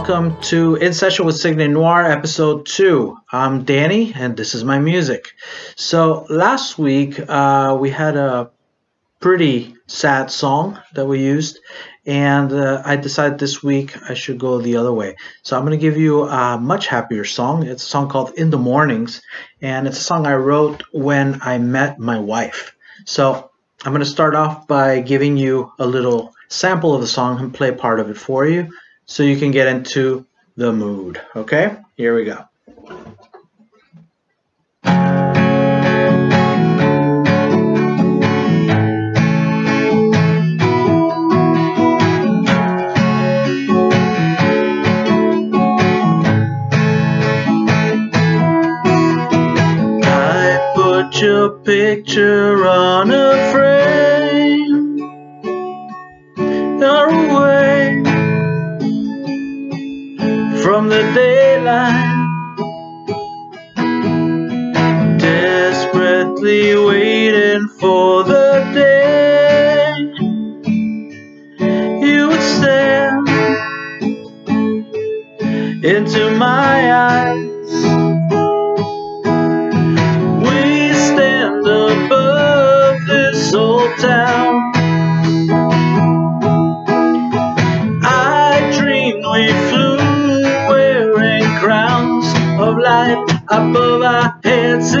Welcome to In Session with Signe Noir, episode two. I'm Danny, and this is my music. So, last week uh, we had a pretty sad song that we used, and uh, I decided this week I should go the other way. So, I'm going to give you a much happier song. It's a song called In the Mornings, and it's a song I wrote when I met my wife. So, I'm going to start off by giving you a little sample of the song and play part of it for you so you can get into the mood. Okay, here we go. I put your picture on a frame. Above our heads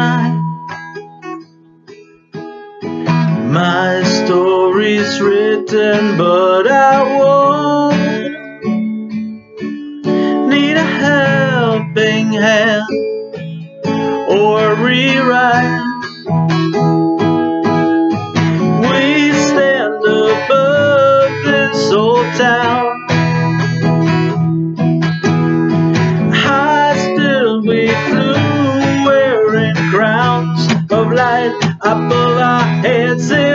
night. My story's written, but I won't need a helping hand or rewrite. We stand above this old town. Light above our heads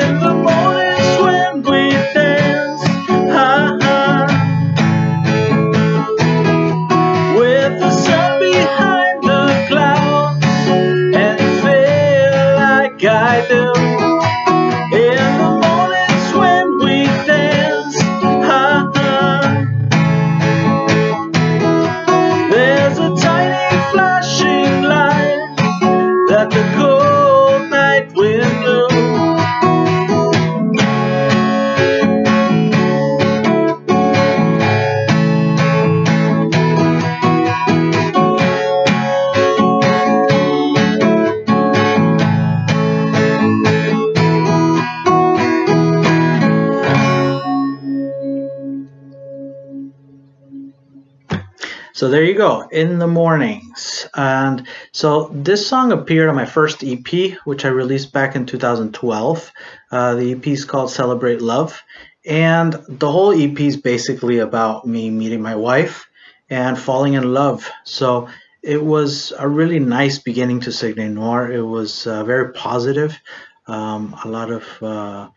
So there you go, in the mornings. And so this song appeared on my first EP, which I released back in 2012. Uh, the EP is called Celebrate Love. And the whole EP is basically about me meeting my wife and falling in love. So it was a really nice beginning to Signe Noir. It was uh, very positive, um, a lot of uh,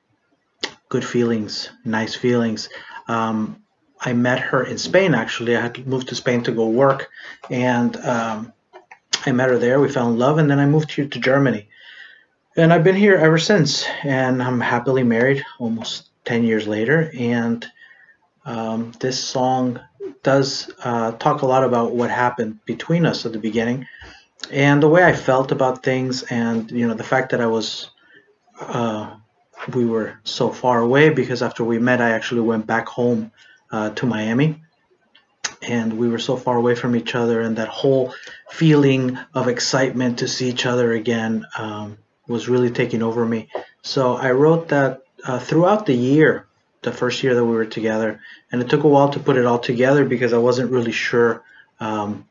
good feelings, nice feelings. Um, I met her in Spain actually. I had moved to Spain to go work, and um, I met her there. We fell in love, and then I moved here to Germany. And I've been here ever since, and I'm happily married almost 10 years later. And um, this song does uh, talk a lot about what happened between us at the beginning and the way I felt about things, and you know, the fact that I was. Uh, we were so far away because after we met, I actually went back home uh, to Miami and we were so far away from each other, and that whole feeling of excitement to see each other again um, was really taking over me. So I wrote that uh, throughout the year, the first year that we were together, and it took a while to put it all together because I wasn't really sure um,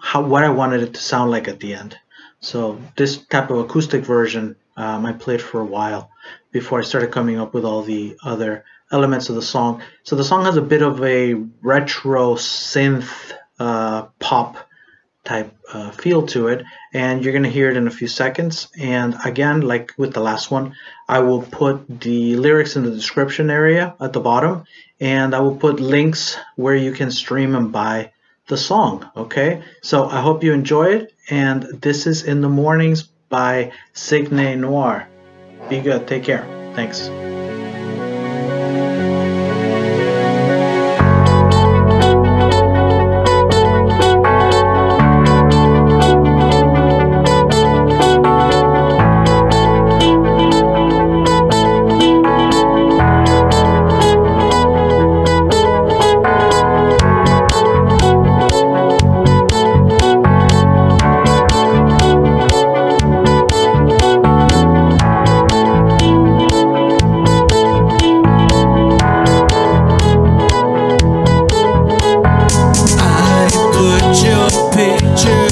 how what I wanted it to sound like at the end. So this type of acoustic version um, I played for a while before I started coming up with all the other elements of the song. So the song has a bit of a retro synth uh, pop type uh, feel to it and you're going to hear it in a few seconds. And again like with the last one I will put the lyrics in the description area at the bottom and I will put links where you can stream and buy the song okay? So I hope you enjoy it and this is in the mornings by Signe Noir. Be good. Take care. Thanks noite.